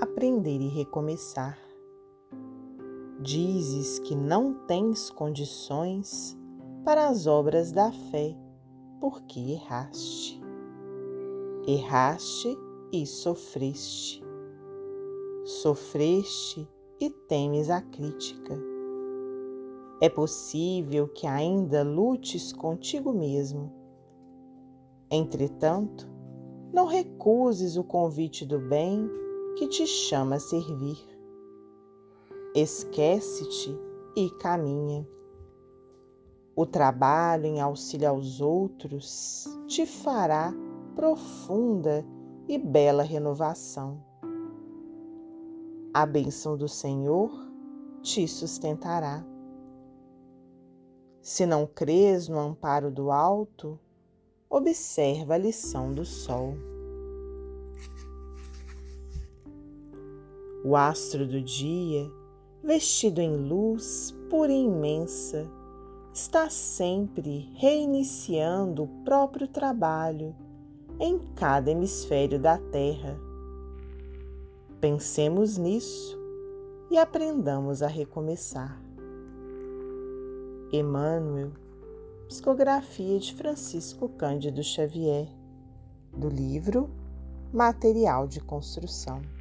aprender e recomeçar. Dizes que não tens condições para as obras da fé, porque erraste. Erraste e sofreste. Sofreste e temes a crítica. É possível que ainda lutes contigo mesmo. Entretanto, não recuses o convite do bem que te chama a servir. Esquece-te e caminha. O trabalho em auxílio aos outros te fará profunda e bela renovação. A bênção do Senhor te sustentará. Se não crês no amparo do alto, observa a lição do sol. O astro do dia, vestido em luz pura e imensa, está sempre reiniciando o próprio trabalho em cada hemisfério da Terra. Pensemos nisso e aprendamos a recomeçar. Emmanuel Psicografia de Francisco Cândido Xavier, do livro Material de Construção.